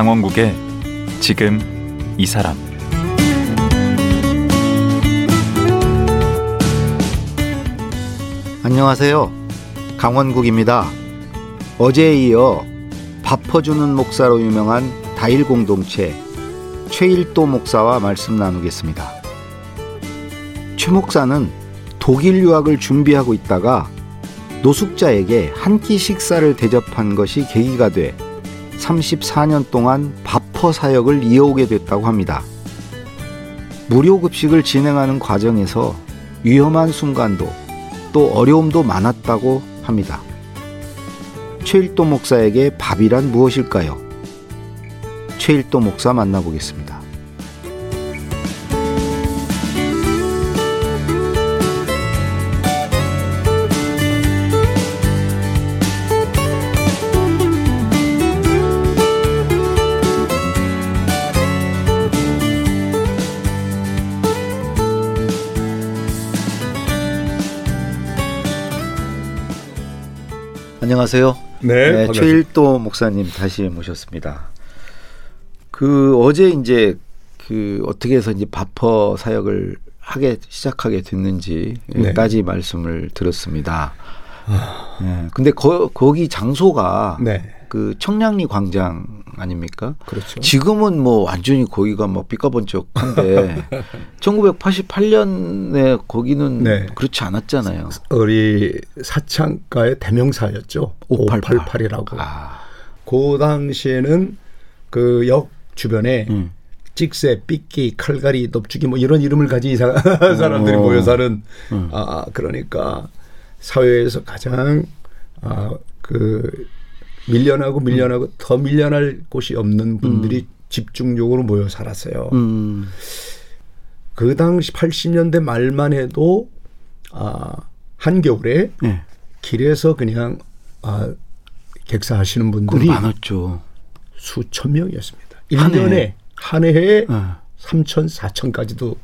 강원국의 지금 이 사람 안녕하세요. 강원국입니다. 어제에 이어 밥 퍼주는 목사로 유명한 다일 공동체 최일도 목사와 말씀 나누겠습니다. 최 목사는 독일 유학을 준비하고 있다가 노숙자에게 한 끼 식사를 대접한 것이 계기가 돼 34년 동안 밥퍼 사역을 이어오게 됐다고 합니다. 무료 급식을 진행하는 과정에서 위험한 순간도 또 어려움도 많았다고 합니다. 최일도 목사에게 밥이란 무엇일까요? 최일도 목사 만나보겠습니다. 안녕하세요. 네, 네, 최일도 목사님 다시 모셨습니다. 그 어제 이제 그 어떻게 해서 이제 바퍼 사역을 하게 시작하게 됐는지 네. 말씀을 들었습니다. 네, 근데 거, 거기 장소가 네, 그 청량리 광장 아닙니까? 그렇죠. 지금은 뭐 완전히 거기가 뭐 삐까번쩍한데 1988년에 거기는 네. 그렇지 않았잖아요. 우리 사창가의 대명사였죠. 588. 588 이라고. 아, 그 당시에는 그 역 주변에 음. 찍새, 삐끼, 칼갈이, 넙죽이 뭐 이런 이름을 가진 사람들이 어. 모여 사는 음. 아 그러니까 사회에서 가장 아그 밀려나고 밀려나고 더 밀려날 곳이 없는 분들이 집중적으로 모여 살았어요. 음, 그 당시 80년대 말만 해도 아 한겨울에 네. 길에서 그냥 아 객사하시는 분들이 많았죠. 수천 명이었습니다. 한 1년에 해에? 한 해에 어. 3천, 4천까지도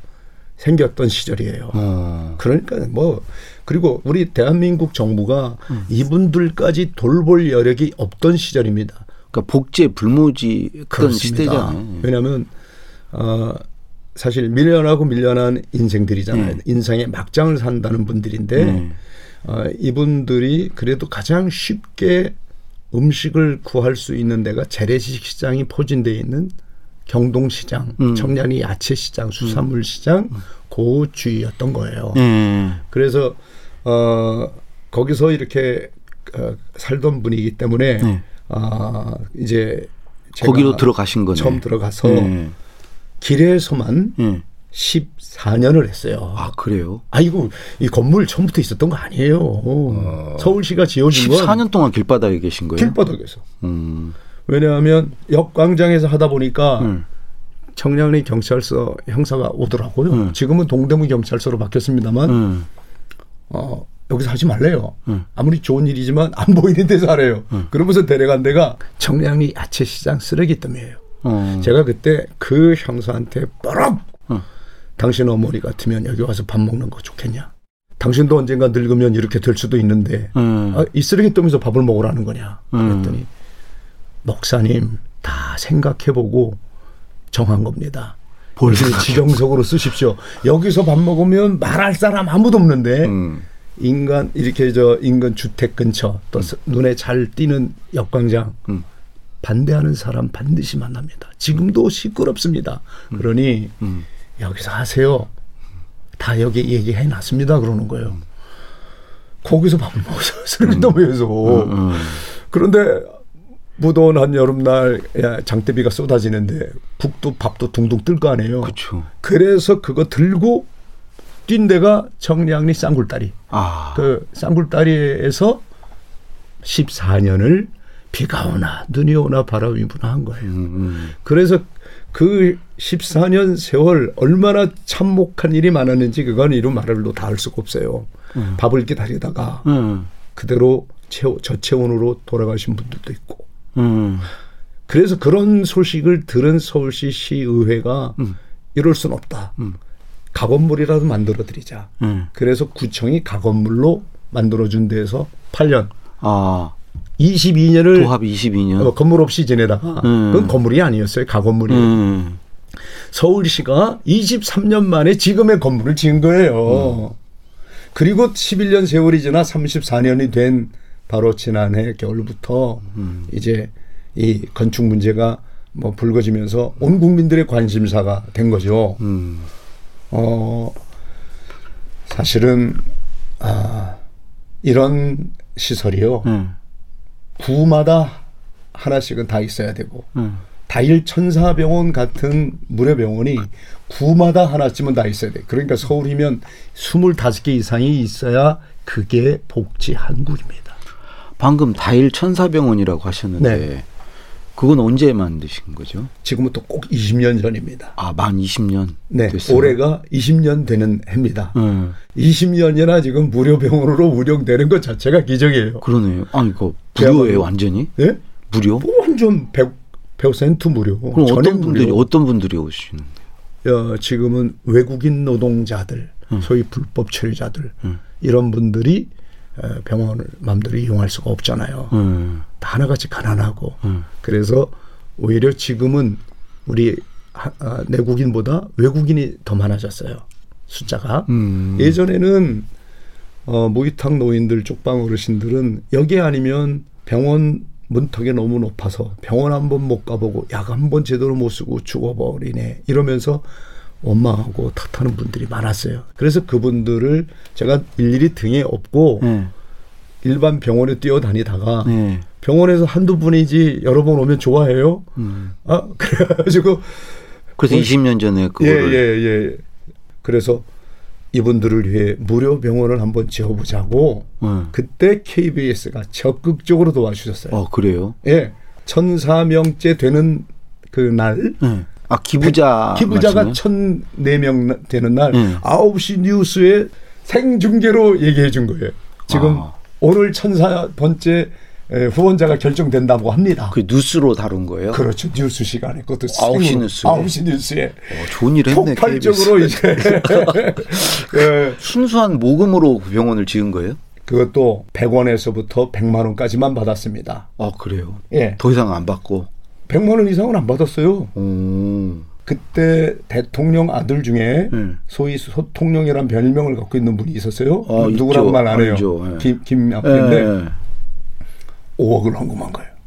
생겼던 시절이에요. 어. 그러니까 뭐 그리고 우리 대한민국 정부가 음. 이분들까지 돌볼 여력이 없던 시절입니다. 그러니까 복제 불무지 그런 시대잖아요. 왜냐하면 어, 사실 밀려나고 밀려난 인생들이잖아요. 네. 인생의 막장을 산다는 분들인데 네. 어, 이분들이 그래도 가장 쉽게 음식을 구할 수 있는 데가 재래식 시장이 포진되어 있는 경동시장, 음. 청량리 야채시장, 수산물 시장 그 주위였던 거예요. 네. 그래서 어, 거기서 이렇게 어, 살던 분이기 때문에 네. 아, 이제 거기로 들어가신 거네. 처음 들어가서 네. 길에서만 네. 14년을 했어요. 아 그래요? 아이고 이 건물 처음부터 있었던 거 아니에요. 서울시가 지어준 건 14년 동안 길바닥에 계신 거예요? 길바닥에서. 음. 왜냐하면 역광장에서 하다 보니까 음. 청량리 경찰서 형사가 오더라고요. 음. 지금은 동대문 경찰서로 바뀌었습니다만 음. 어, 여기서 하지 말래요. 음. 아무리 좋은 일이지만 안 보이는 데서 하래요. 그러면서 데려간 데가 청량리 야채시장 쓰레기더미예요. 어. 제가 그때 그 형사한테 뻐럭 어. 당신 어머니 같으면 여기 와서 밥 먹는 거 좋겠냐? 당신도 언젠가 늙으면 이렇게 될 수도 있는데 음. 아, 이 쓰레기통에서 밥을 먹으라는 거냐? 음. 그랬더니 목사님 다 생각해보고 정한 겁니다. 생각해? 지정석으로 쓰십시오. 여기서 밥 먹으면 말할 사람 아무도 없는데 음. 인간 이렇게 저 인근 주택 근처 또 스- 눈에 잘 띄는 역광장 음. 반대하는 사람 반드시 만납니다. 지금도 시끄럽습니다. 그러니 음. 여기서 하세요. 다 여기 얘기해 놨습니다. 그러는 거예요. 거기서 밥을 먹어서 쓰레기통에서 음. 그런데 무더운 한 여름날 야, 장대비가 쏟아지는데 국도 밥도 둥둥 뜰 거 아니에요. 그렇죠. 그래서 그거 들고 뛴 데가 청량리 쌍굴다리. 아. 그 쌍굴다리에서 14년을 비가 오나 눈이 오나 바람이 부나 한 거예요. 음. 그래서 그 14년 세월 얼마나 참혹한 일이 많았는지 그건 이루 말로 다 할 수가 없어요. 밥을 기다리다가 음. 그대로 체온, 저체온으로 돌아가신 분들도 있고. 음. 그래서 그런 소식을 들은 서울시 시의회가 이럴 순 없다. 가건물이라도 만들어 드리자. 음. 그래서 구청이 가건물로 만들어 준 데에서 8년 아. 22년을 도합 22년. 어, 건물 없이 지내다가 음. 그건 건물이 아니었어요. 가건물이. 음. 서울시가 23년 만에 지금의 건물을 지은 거예요. 그리고 11년 세월이 지나 34년이 된 바로 지난해 겨울부터 이제 이 건축 문제가 뭐 불거지면서 온 국민들의 관심사가 된 거죠. 음. 어, 사실은, 아, 이런 시설이요. 음. 구마다 하나씩은 다 있어야 되고, 음. 다일 천사병원 같은 무료병원이 구마다 하나쯤은 다 있어야 돼. 그러니까 서울이면 25개 이상이 있어야 그게 복지 한국입니다. 방금 다일 천사병원이라고 하셨는데 네. 그건 언제 만드신 거죠? 지금부터 꼭 20년 전입니다. 아, 만 20년 네, 됐어요. 올해가 20년 되는 해입니다. 음. 20년이나 지금 무료병원으로 운영되는 것 자체가 기적이에요. 그러네요. 아, 이거 그야말로- 무료예요, 완전히? 예? 무료? 뭐 완전 100, 100% 무료. 그럼 어떤 분들이 무료. 어떤 분들이 오시는? 어, 지금은 외국인 노동자들, 음. 소위 불법 체류자들 이런 분들이 어, 병원을 마음대로 이용할 수가 없잖아요. 음. 다 하나같이 가난하고 음. 그래서 오히려 지금은 우리 하- 아, 내국인보다 외국인이 더 많아졌어요. 숫자가 음. 예전에는 어, 모기탕 노인들 쪽방 어르신들은 여기 아니면 병원 문턱이 너무 높아서 병원 한 번 못 가보고 약 한 번 제대로 못 쓰고 죽어버리네 이러면서 원망하고 탓하는 분들이 많았어요. 그래서 그분들을 제가 일일이 등에 업고 네. 일반 병원에 뛰어다니다가 네. 병원에서 한두 분이지 여러 번 오면 좋아해요. 음. 아 그래가지고 그래서 20년 전에 그거를 예예 예, 예. 그래서 이분들을 위해 무료 병원을 한번 지어보자고 음. 그때 KBS가 적극적으로 도와주셨어요. 어, 그래요? 예, 1,004명째 되는 그날 네. 아, 기부자 기부자가 말씀이에요? 1,004명 되는 날 음. 9시 뉴스에 생중계로 얘기해 준 거예요. 지금 아. 오늘 1,004번째 후원자가 결정된다고 합니다. 그 뉴스로 다룬 거예요? 그렇죠. 뉴스 시간에 그것도 9시 생으로, 뉴스에? 9시 뉴스에 어, 좋은 일 했네. 폭발적으로 KBS. 이제 예, 순수한 모금으로 그 병원을 지은 거예요? 그것도 100원에서부터 100만 원까지만 받았습니다. 아, 그래요? 예. 더 이상 안 받고. 100만 원 이상은 안 받았어요. 오. 그때 대통령 아들 중에 음. 소위 소통령이란 별명을 갖고 있는 분이 있었어요. 어, 누구라고 있죠. 말안 해요. 알죠. 예. 김, 김앞인데 예. 5억을 헌금한 거예요.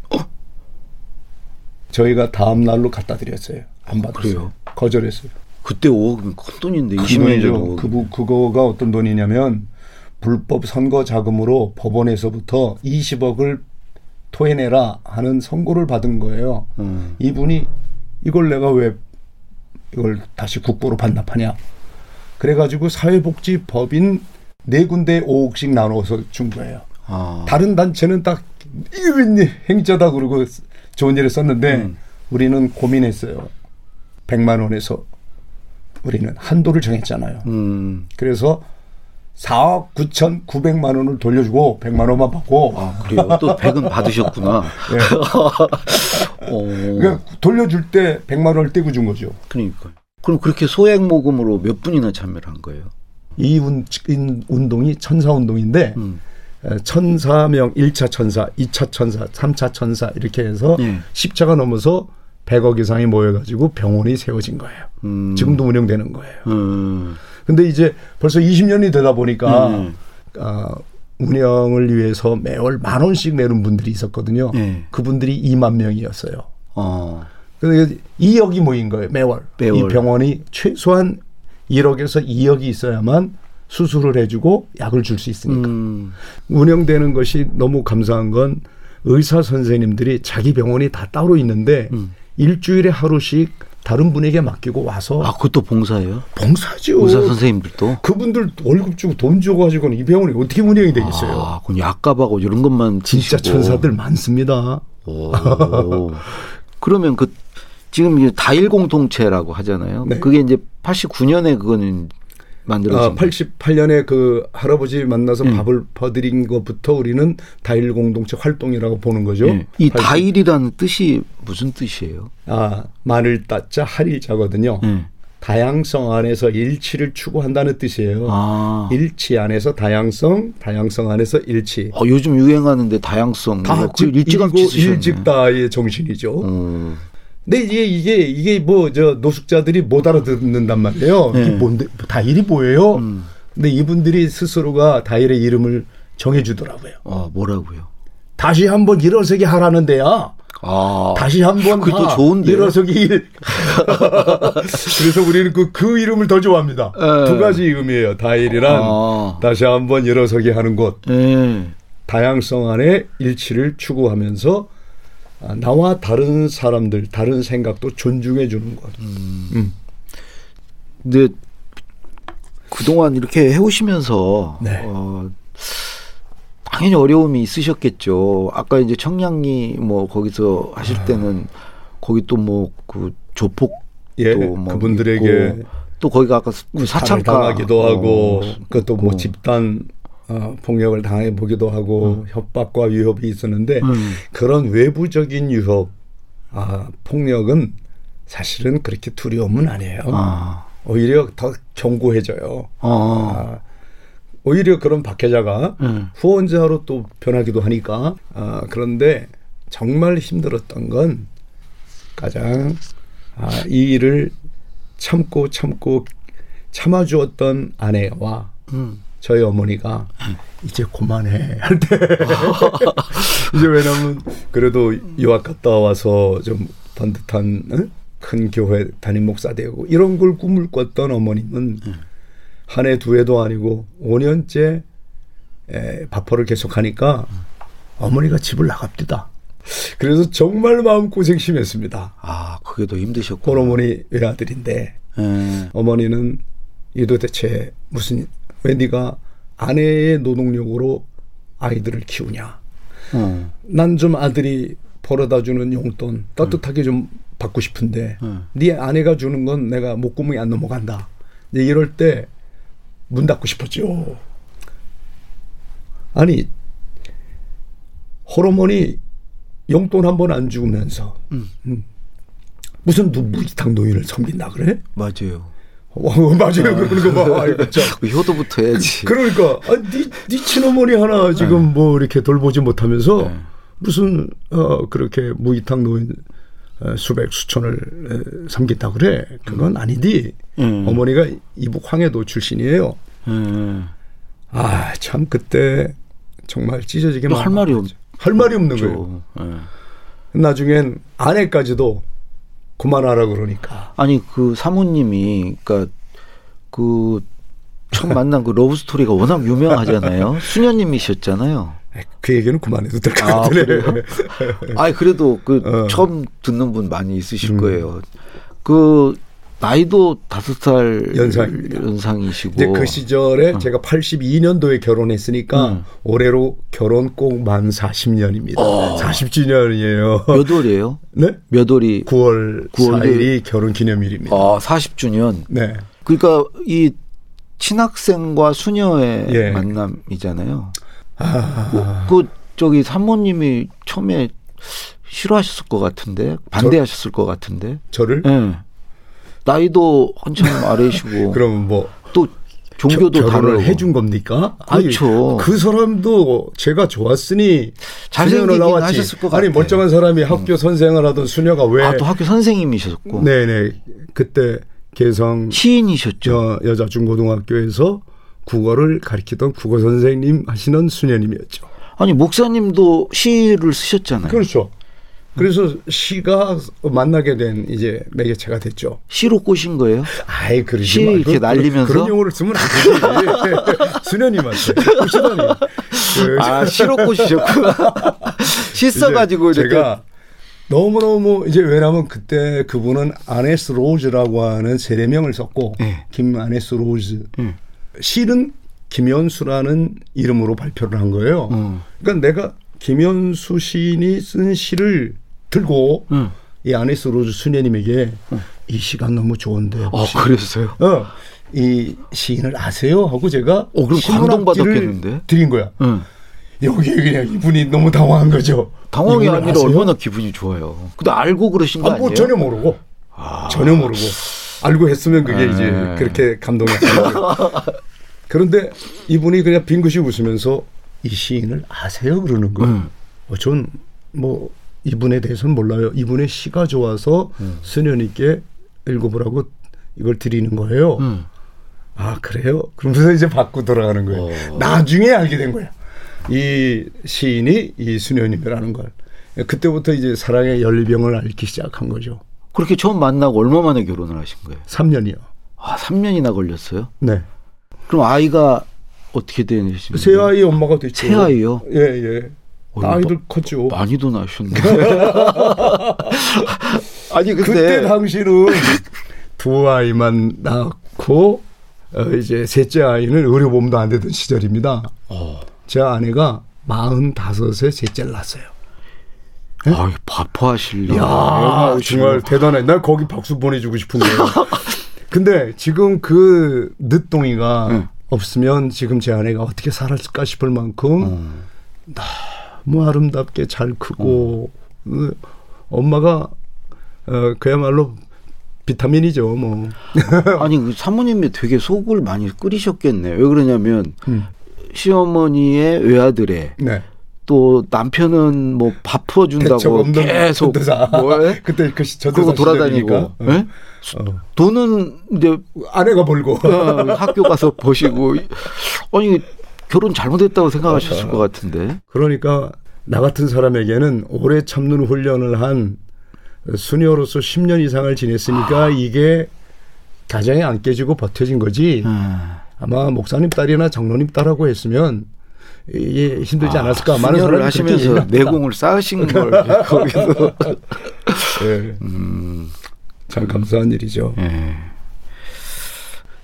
저희가 다음 날로 갖다 드렸어요. 안 받았어요. 그래요? 거절했어요. 그때 5억이면 큰 돈인데 20년 전 그거죠. 5억. 그, 그거가 어떤 돈이냐면 불법 선거 자금으로 법원에서부터 20억을 토해내라 하는 선고를 받은 거예요. 음. 이분이 이걸 내가 왜 이걸 다시 국고로 반납하냐. 그래가지고 사회복지법인 네 군데 5억씩 나눠서 준 거예요. 아. 다른 단체는 딱 이게 웬 행자다 그러고 좋은 일에 썼는데 음. 우리는 고민했어요. 100만 원에서 우리는 한도를 정했잖아요. 음. 그래서 4억 9천 9백만 원을 돌려주고 100만 원만 받고 아, 그래요? 또 100은 받으셨구나. 예. 어. 그러니까 돌려줄 때 100만 원을 떼고 준 거죠. 그러니까. 그럼 그렇게 소액 모금으로 몇 분이나 참여를 한 거예요? 이 운, 인- 운동이 천사 운동인데 음. 에, 천사 명 1차 천사, 2차 천사, 3차 천사 이렇게 해서 네. 십자가 넘어서 100억 이상이 모여가지고 병원이 세워진 거예요. 음. 지금도 운영되는 거예요. 음. 근데 이제 벌써 20년이 되다 보니까 음. 아, 운영을 위해서 매월 만 원씩 내는 분들이 있었거든요. 네. 그분들이 2만 명이었어요. 어. 그래서 2억이 모인 거예요. 매월. 매월. 이 병원이 최소한 1억에서 2억이 있어야만 수술을 해주고 약을 줄 수 있으니까. 음. 운영되는 것이 너무 감사한 건 의사 선생님들이 자기 병원이 다 따로 있는데 음. 일주일에 하루씩 다른 분에게 맡기고 와서 아, 그것도 봉사예요? 봉사죠. 의사 선생님들도? 그분들 월급 주고 돈 주고 가지고는 이 병원이 어떻게 운영이 되겠어요. 아, 그럼 약값하고 이런 것만 진짜 드시고. 천사들 많습니다. 오. 그러면 그 지금 다일 공동체라고 하잖아요. 네. 그게 이제 89년에 그거는 만들어진 아, 88년에 그 할아버지 만나서 음. 밥을 퍼드린 것부터 우리는 다일 공동체 활동이라고 보는 거죠. 예. 이 80 다일이라는 뜻이 무슨 뜻이에요? 아, 마늘 따자 할일자거든요. 예. 다양성 안에서 일치를 추구한다는 뜻이에요. 아. 일치 안에서 다양성, 다양성 안에서 일치. 어, 요즘 유행하는데 다양성 다 그 일찌감치 일고. 일직다의 정신이죠. 음. 근데 이게 이게 이게 뭐 저 노숙자들이 못 알아듣는단 말이에요. 네. 이게 뭔데 다일이 뭐예요? 음. 근데 이분들이 스스로가 다일의 이름을 정해주더라고요. 어, 뭐라고요? 다시 한번 일어서기 하라는데야. 아. 다시 한번 그게 더다 좋은데요? 일어서기 일. 그래서 우리는 그, 그 이름을 더 좋아합니다. 예. 두 가지 의미예요. 다일이란 아. 다시 한번 일어서기 하는 곳. 예. 다양성 안에 일치를 추구하면서 아, 나와 다른 사람들, 다른 생각도 존중해 주는 것. 음. 근데 그동안 이렇게 해오시면서 네. 어, 당연히 어려움이 있으셨겠죠. 아까 이제 청량리 뭐 거기서 하실 아. 때는 거기 또 뭐 그 조폭 예, 뭐 그분들에게 있고 또 거기가 아까 사찰 사창가 당하기도 하고 어, 그것도 뭐. 집단 어, 폭력을 당해 보기도 하고 협박과 위협이 있었는데 음. 그런 외부적인 유협, 아, 폭력은 사실은 그렇게 두려움은 아니에요. 아. 오히려 더 견고해져요. 어. 아, 오히려 그런 박해자가 음. 후원자로 또 변하기도 하니까 아, 그런데 정말 힘들었던 건 가장 아, 이 일을 참고 참고 참아주었던 아내와 음. 저희 어머니가 이제 그만해 할 때 이제 왜냐면 그래도 유학 갔다 와서 좀 번듯한 응? 큰 교회 담임 목사 되고 이런 걸 꿈을 꿨던 어머님은 한해두 해도 아니고 5년째 에, 바퍼를 계속하니까 어머니가 집을 나갑니다. 그래서 정말 마음 고생 심했습니다. 아, 그게 더 힘드셨고. 홀어머니 외아들인데 예. 어머니는 이 도대체 무슨 왜 네가 아내의 노동력으로 아이들을 키우냐? 어. 난좀 아들이 벌어다 주는 용돈 따뜻하게 좀 받고 싶은데 음. 네 아내가 주는 건 내가 목구멍이 안 넘어간다. 이제 이럴 때 문 닫고 싶었죠. 아니 홀어머니 용돈 한 번 안 주면서 음. 무슨 누 무기탕 노인을 섬긴다 그래? 맞아요. 어, 맞아요 그러는 거 봐. 아이고, 참. 그 효도부터 해야지. 그러니까 아, 네, 네 친어머니 하나 지금 뭐 이렇게 돌보지 못하면서 네. 무슨 어 그렇게 무기탕 노인 어, 수백 수천을 에, 섬긴다 그래 그건 아니디 음. 어머니가 이북 황해도 출신이에요 예. 아참 그때 정말 찢어지게 또할 말이 없- 할 말이 없는 거예요 예. 나중엔 아내까지도 그만하라 그러니까 아니 그 사모님이 그러니까 그 처음 만난 그 러브 스토리가 워낙 유명하잖아요. 수녀님이셨잖아요. 그 얘기는 그만해도 될것 아, 같으네 그래요? 아니 그래도 그 어. 처음 듣는 분 많이 있으실 음. 거예요. 그 나이도 다섯 살 연상입니다. 연상이시고 이제 그 시절에 제가 82년도에 결혼했으니까 음. 올해로 결혼 꼭 만 40년입니다. 어. 40주년이에요. 몇 월이에요? 네? 몇 월이 9월 9월 4일이 결혼 기념일입니다. 아 40주년. 네. 그러니까 이 친학생과 수녀의 예. 만남이잖아요. 아, 그 저기 사모님이 처음에 싫어하셨을 것 같은데 반대하셨을 것 같은데. 저를 예. 나이도 한참 아래시고 그러면 뭐또 종교도 다르고 해준 겁니까? 그렇죠. 아니, 그 사람도 제가 좋았으니 나왔지. 하셨을 것 아니 같아. 멀쩡한 사람이 학교 선생을 하던 수녀가 왜? 아또 학교 선생님이셨고 네네 그때 개성 시인이셨죠. 저 여자 중고등학교에서 국어를 가르치던 국어 선생님 하시는 수녀님이었죠. 아니 목사님도 시를 쓰셨잖아요. 그렇죠. 그래서 시가 만나게 된 이제 매개체가 됐죠. 시로 꼬신 거예요? 아이 그러지 시 마. 이렇게 그- 날리면서? 그런 용어를 쓰면 안 되지. 수녀님한테 보시더니 그 아 시로 꼬시셨구나. 시 써가지고 제가 너무 너무 이제 왜냐하면 그때 그분은 아네스 로즈라고 하는 세례명을 썼고 네. 김 아네스 로즈 음. 시는 김현수라는 이름으로 발표를 한 거예요. 음. 그러니까 내가 김현수 시인이 쓴 시를 들고 음. 이 아네스 로즈 수녀님에게 이 시가 너무 좋은데 아 그랬어요. 어, 이 시인을 아세요? 하고 제가 어, 그럼 감동받았겠는데? 드린 거야. 응. 여기 그냥 이분이 너무 당황한 거죠. 당황이 아니라 아세요? 얼마나 기분이 좋아요. 근데 알고 그러신 거 아, 아니에요? 뭐 전혀 모르고 전혀 모르고 알고 했으면 그게 네. 이제 그렇게 감동이 왔어요. 그런데 이분이 그냥 빙긋이 웃으면서 이 시인을 아세요 그러는 거예요. 음. 어, 전뭐 이분에 대해서는 몰라요. 이분의 시가 좋아서 음. 수녀님께 읽어보라고 이걸 드리는 거예요. 음. 아 그래요? 그러면서 이제 받고 돌아가는 거예요. 어. 나중에 알게 된 거야. 이 시인이 이 수녀님이라는 걸. 그때부터 이제 사랑의 열병을 앓기 시작한 거죠. 그렇게 처음 만나고 얼마 만에 결혼을 하신 거예요? 3년이요. 아, 3년이나 걸렸어요? 네. 그럼 아이가 어떻게 되시는 새 아이 엄마가 됐죠. 새 아이요? 예, 예. 어, 아이들 컸죠. 많이도 나셨네. 아니 근데 그때 당시는 두 아이만 낳고 어, 이제 셋째 아이는 의료보험도 안 되던 시절입니다. 어. 제 아내가 45세 셋째를 낳았어요. 아, 바빠하실려. 야, 정말 대단해. 나 거기 박수 보내주고 싶은데. 근데 지금 그 늦둥이가 응. 없으면 지금 제 아내가 어떻게 살았을까 싶을 만큼 음. 너 무 아름답게 잘 크고 어, 엄마가 어, 그야말로 비타민이죠. 뭐. 아니 그 사모님이 되게 속을 많이 끓이셨겠네. 왜 그러냐면 음. 시어머니의 외아들에 네. 또 남편은 뭐밥 없는 계속. 뭐해? 그때 그 전도사 돌아다니고. 예? 어. 돈은 이제 아내가 벌고. 어, 학교 가서 보시고 아니 결혼 잘못했다고 생각하셨을 것 같은데. 그러니까 나 같은 사람에게는 오래 참는 훈련을 한 수녀로서 10년 이상을 지냈으니까 이게 가정이 안 깨지고 버텨진 거지. 아, 아마 목사님 딸이나 장로님 딸하고 했으면 이게 힘들지 않았을까. 많은 그렇게 하시면서. 내공을 쌓으신 걸 거기서. 예. 음, 참 감사한 일이죠. 예.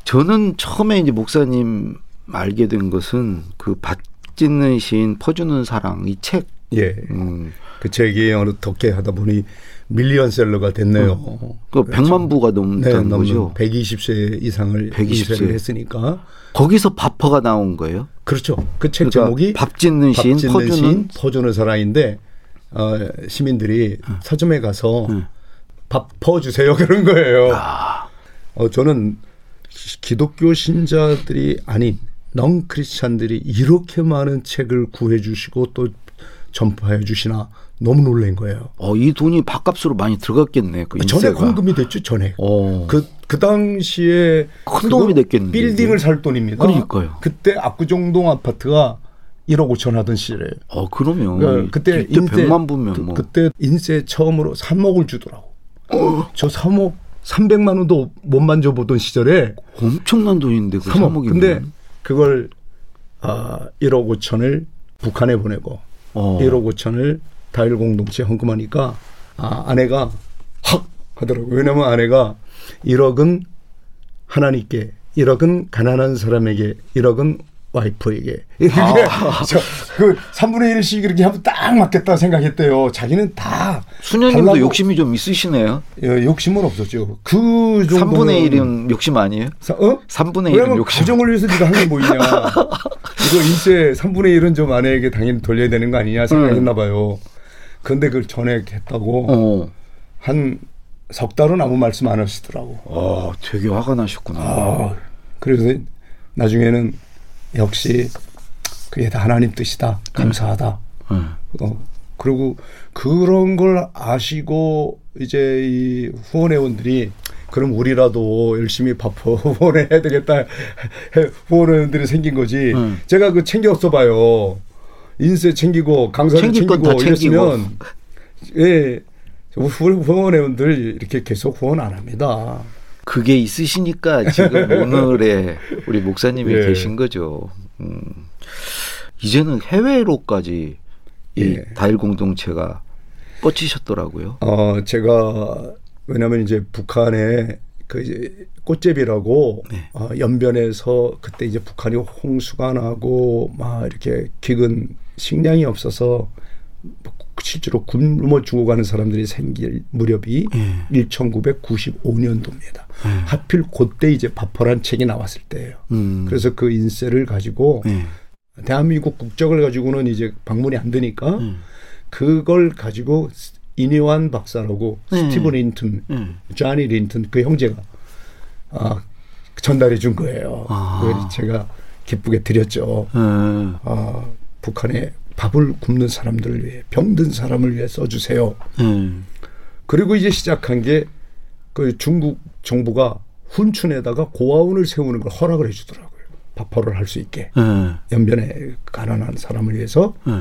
저는 처음에 이제 목사님 알게 된 것은 그 밭짓는 시인 퍼주는 사랑 이 책. 예. 음, 그 책이 어떻게 하다 보니 밀리언셀러가 됐네요. 그 100만 부가 네, 넘는 거죠. 120세 이상을 120세. 인쇄를 했으니까 거기서 바퍼가 나온 거예요. 그렇죠. 그책 그러니까 제목이 밥 짓는 시인, 퍼주는 시인, 퍼주는 사랑인데 어, 시민들이 서점에 가서 응. 밥 퍼주세요 그런 거예요. 아, 어, 저는 기- 기독교 신자들이 아닌 넌 크리스찬들이 이렇게 많은 책을 구해 주시고 또 전파해 주시나 너무 놀란 거예요. 어, 이 돈이 밥값으로 많이 들어갔겠네. 그 전액. 헌금이 됐죠, 전액. 어. 그, 그 당시에 큰 도움이 됐겠는데, 빌딩을. 살 돈입니다. 그러니까요. 그때 압구정동 아파트가 1억 5천 하던 시절에. 어, 그러면 그러니까 그때 이때 인세 100만 부면 그, 뭐 그 때 인세 처음으로 3억을 주더라고. 어. 저 3억 300만 원도 못 만져보던 시절에 엄청난 돈인데 그 3억. 3억이면. 근데 그걸 아 1억 5천을 북한에 보내고 어. 1억 5천을 다일 공동체에 헌금하니까 아 아내가 확 하더라고요. 왜냐면 아내가 1억은 하나님께 1억은 가난한 사람에게 1억은 와이프에게 이렇게 아. 그 3분의 1씩 이렇게 하면 딱 맞겠다 생각했대요. 자기는 다 수녀님도 달라고- 욕심이 좀 있으시네요. 예, 욕심은 없었죠. 그 정도 3분의 1은 욕심 아니에요? 어? 3분의 1은 왜냐면 욕심. 가정을 위해서 네가 한게뭐 있냐. 이거 인세 3분의 1은 좀 아내에게 당연히 돌려야 되는 거 아니냐 생각했나 봐요. 근데 그걸 전액 했다고 어. 한석 달은 아무 말씀 안 하시더라고. 어, 되게 화가 나셨구나. 아, 그래서 나중에는 역시 그게 다 하나님 뜻이다. 감사하다. 네. 어, 그리고 그런 걸 아시고 이제 이 후원회원들이 그럼 우리라도 열심히 밥 후원해야 되겠다 후원회원들이 생긴 거지. 음. 제가 그 챙겼어 봐요. 인쇄 챙기고 강사를 챙기고 건다 챙기고. 이랬으면 예 후- 후원회원들 이렇게 계속 후원 안 합니다. 그게 있으시니까 지금 오늘의 우리 목사님이 예. 계신 거죠. 음. 이제는 해외로까지 이 예. 다일 공동체가 뻗치셨더라고요. 어 제가 왜냐하면 이제 북한에 그 이제 꽃제비라고 네. 어, 연변에서 그때 이제 북한이 홍수가 나고 막 이렇게 기근 식량이 없어서 실제로 굶어 죽어가는 사람들이 생길 무렵이 예. 1995년도입니다. 하필 그때 이제 바퍼란 책이 나왔을 때예요. 음. 그래서 그 인쇄를 가지고 예. 대한민국 국적을 가지고는 이제 방문이 안 되니까 음. 그걸 가지고 이니완 박사라고 네. 스티븐 린튼, 음. 자니 린튼 그 형제가 아, 전달해 준 거예요. 아. 제가 기쁘게 드렸죠. 예. 아, 북한에 밥을 굶는 사람들을 위해 병든 사람을 위해 써주세요. 예. 그리고 이제 시작한 게 그 중국 정부가 훈춘에다가 고아원을 세우는 걸 허락을 해주더라고요. 밥벌을 할 수 있게 예. 연변에 가난한 사람을 위해서. 예.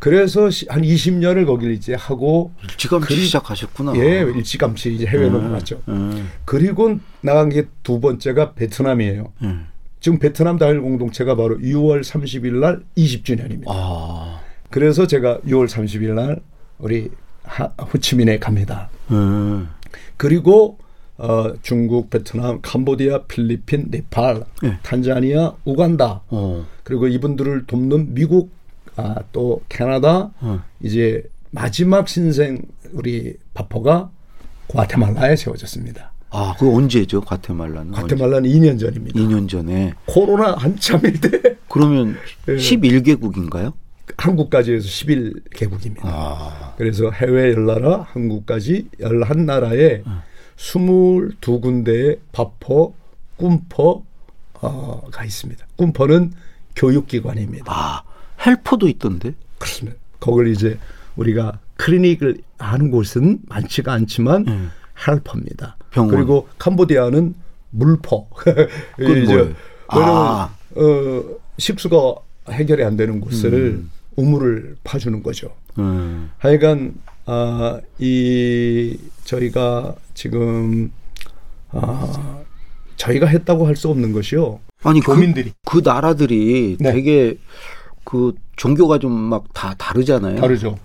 그래서 시- 한 20년을 거기를 이제 하고 일찌감치 그리- 시작하셨구나. 예 일찌감치 이제 해외 넘어갔죠. 예. 그리고 나간 게 두 번째가 베트남이에요. 예. 지금 베트남 다일 공동체가 바로 6월 30일 날 20주년입니다. 아. 그래서 제가 6월 30일 날 우리 하, 호치민에 갑니다. 예. 그리고 어, 중국, 베트남, 캄보디아, 필리핀, 네팔, 예. 탄자니아, 우간다 어. 그리고 이분들을 돕는 미국, 아, 또 캐나다, 어. 이제 마지막 신생 우리 바퍼가 과테말라에 세워졌습니다. 아, 그거 언제죠? 과테말라는? 과테말라는 2년 전입니다. 2년 전에. 코로나 한참일 때 그러면 예. 11개국인가요? 한국까지 해서 11개국입니다. 아. 그래서 해외 열나라, 한국까지 11나라에 어. 22군데의 바퍼, 꿈퍼, 어, 가 있습니다. 꿈퍼는 교육기관입니다. 아, 헬퍼도 있던데? 그렇습니다. 거길 이제 우리가 클리닉을 하는 곳은 많지가 않지만 음. 헬퍼입니다. 병원. 그리고 캄보디아는 물퍼. 이제? 왜냐면 아. 어, 식수가 해결이 안 되는 곳을 음. 우물을 파주는 거죠. 음. 하여간 아, 이 저희가 지금 아, 저희가 했다고 할 수 없는 것이요. 아니, 그, 교민들이 그 나라들이 네. 되게 그 종교가 좀 막 다 다르잖아요. 다르죠.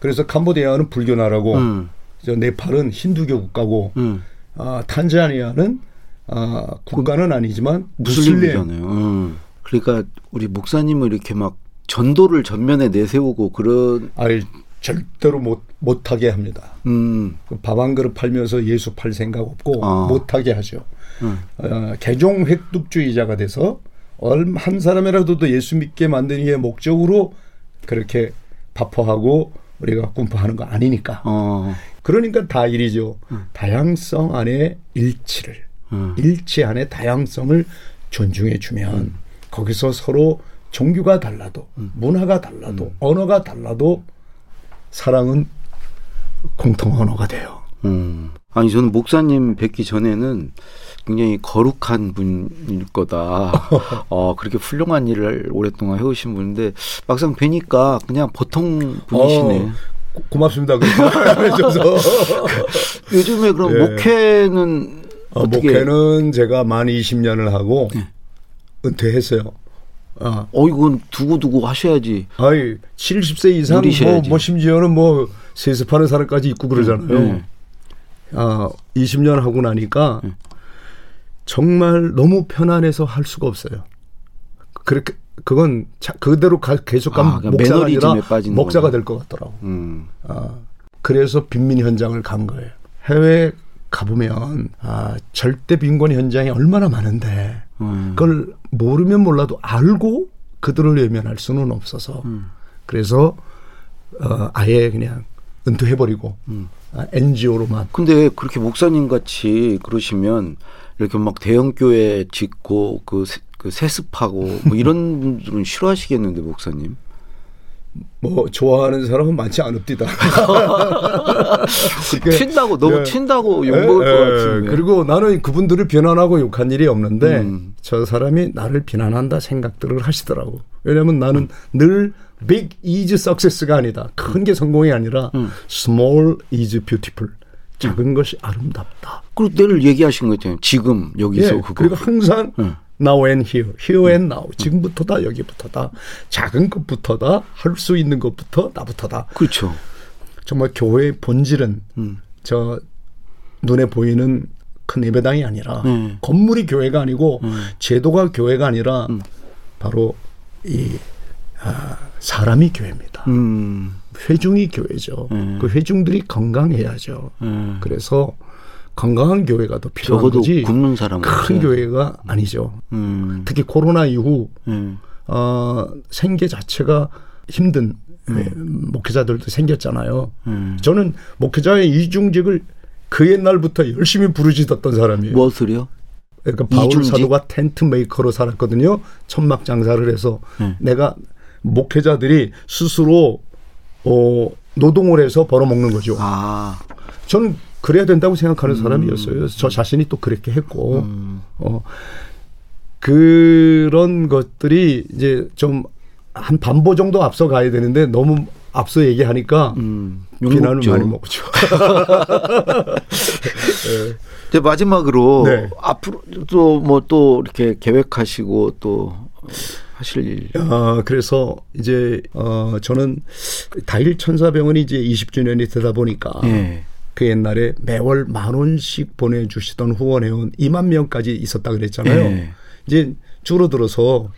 그래서 캄보디아는 불교 나라고 음. 저 네팔은 힌두교 국가고 음. 아, 탄자니아는 아, 국가는 아니지만 무슬림. 무슬림이잖아요. 음. 그러니까 우리 목사님을 이렇게 막 전도를 전면에 내세우고 그런 아니 절대로 못 못하게 합니다. 음. 밥 한 그릇 팔면서 예수 팔 생각 없고 아. 못하게 하죠. 음. 어, 개종 획득주의자가 돼서 얼- 한 사람이라도 더 예수 믿게 만드는 게 목적으로 그렇게 바퍼하고 우리가 꿈퍼하는 거 아니니까. 어. 그러니까 다 일이죠. 다양성 안에 일치를 음. 일치 안에 다양성을 존중해 주면 거기서 서로 종교가 달라도 문화가 달라도 언어가 달라도 사랑은 공통 언어가 돼요. 음. 아니 저는 목사님 뵙기 전에는 굉장히 거룩한 분일 거다. 어 그렇게 훌륭한 일을 오랫동안 해오신 분인데 막상 뵈니까 그냥 보통 분이시네. 어, 고- 고맙습니다. 그래서 요즘에 그럼 예. 목회는 어? 목회는 제가 만 20년을 하고 은퇴했어요. 아, 어 이건 두고 두고 하셔야지. 아이 70세 이상 뭐, 누리셔야지. 뭐 심지어는 뭐 세습하는 사람까지 있고 그러잖아요. 음. 아 20년 하고 나니까 음. 정말 너무 편안해서 할 수가 없어요. 그렇게 그건 자, 그대로 가, 계속 가면 아, 그냥 목사가 아니라 목사가. 될 것 같더라고. 음. 아, 그래서 빈민 현장을 간 거예요. 해외 가보면 아, 절대 빈곤 현장이 얼마나 많은데 음. 그걸 모르면 몰라도 알고 그들을 외면할 수는 없어서 음. 그래서 어, 아예 그냥 은퇴해버리고 음. 아, NGO로만 근데 그렇게 목사님 같이 그러시면 이렇게 막 대형 교회 짓고 그, 세- 그 세습하고 뭐 이런 분들은 싫어하시겠는데 목사님. 뭐 좋아하는 사람은 많지 않읍디다. 튄다고 너무 예. 튄다고 욕먹을 예, 것 예. 같은데. 그리고 나는 그분들을 비난하고 욕한 일이 없는데 음. 저 사람이 나를 비난한다 생각들을 하시더라고. 왜냐하면 나는 늘 big is success가 아니다. 큰 게 성공이 아니라 음. small is beautiful. 작은 것이 아름답다. 그리고 내를 얘기하신 거 있잖아요. 지금 여기서 예, 그거. 그리고 항상 음. Now and here, here and now. 지금부터다, 여기부터다. 작은 것부터다, 할 수 있는 것부터 나부터다. 그렇죠. 정말 교회의 본질은 음. 저 눈에 보이는 큰 예배당이 아니라 네. 건물이 교회가 아니고 음. 제도가 교회가 아니라 음. 바로 이 아, 사람이 교회입니다. 음. 회중이 교회죠. 음. 그 회중들이 건강해야죠. 음. 그래서 건강한 교회가 더 필요한 적어도 거지 굶는 사람은 큰. 교회가 아니죠. 음. 특히 코로나 이후 음. 어, 생계 자체가 힘든 예, 목회자들도 생겼잖아요. 음. 저는 목회자의 이중직을 그 옛날부터 열심히 부르짖었던 사람이에요. 무엇을요? 그러니까 바울 이중직? 사도가 tent maker로 살았거든요. 천막 장사를 해서 네. 내가 목회자들이 스스로 어, 노동을 해서 벌어먹는 거죠. 아, 저는 그래야 된다고 생각하는 사람이었어요. 그래서 저 자신이 또 그렇게 했고, 음. 어, 그런 것들이 이제 좀 한 반보 정도 앞서 가야 되는데 너무 앞서 얘기하니까 음, 비난을. 많이 먹죠. 이제 마지막으로 네. 앞으로 또 뭐 또 이렇게 계획하시고 또 하실 일. 아, 그래서 이제 어 저는 다일 천사병원이 이제 20주년이 되다 보니까 예. 그 옛날에 매월 만 원씩 보내주시던 후원회원 2만 명까지 있었다 그랬잖아요. 예. 이제 줄어들어서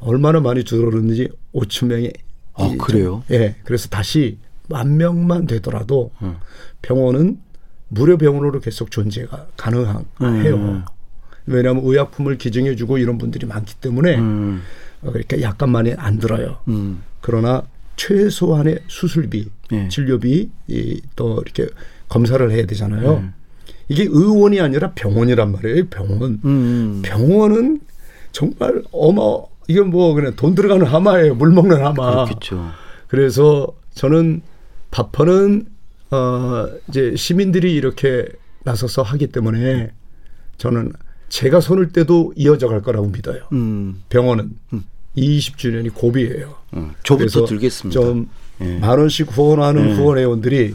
얼마나 많이 줄어들었는지 5천 명이. 아, 이- 그래요? 예. 그래서 다시 만 명만 되더라도 음. 병원은 무료 병원으로 계속 존재가 가능해요. 음. 왜냐하면 의약품을 기증해주고 이런 분들이 많기 때문에 음, 어, 그러니까 약간 많이 안 들어요. 음, 그러나 최소한의 수술비, 예. 진료비, 이, 또 이렇게 검사를 해야 되잖아요. 음. 이게 의원이 아니라 병원이란 말이에요. 병원. 음. 병원은 정말 어마 이게 뭐 그냥 돈 들어가는 하마예요. 물 먹는 하마. 그렇겠죠. 그래서 저는 바퍼는 어 이제 시민들이 이렇게 나서서 하기 때문에 저는 제가 손을 떼도 이어져 갈 거라고 믿어요. 음, 병원은 20주년이 고비예요. 음. 저부터 들겠습니다. 좀 예. 만 원씩 후원하는 예. 후원회원들이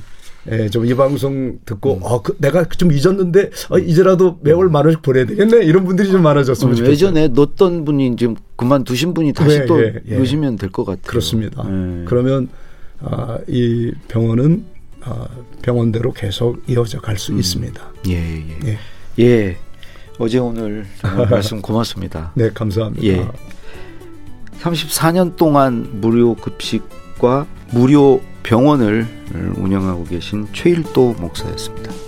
예, 좀 이 방송 듣고 음. 어, 그, 내가 좀 잊었는데 어, 이제라도 매월 만 원씩 보내야 되겠네 이런 분들이 좀 많아졌으면 음, 좋겠어요. 예전에 넣었던 분이 지금 그만두신 분이 다시 네, 또 예, 예. 넣으시면 될 것 같아요. 그렇습니다. 예. 그러면 아, 이 병원은 아, 병원대로 계속 이어져 갈 음. 수 있습니다. 예, 예. 예. 예. 어제 오늘 말씀 고맙습니다. 네, 감사합니다. 예. 34년 동안 무료 급식과 무료 병원을 운영하고 계신 최일도 목사였습니다.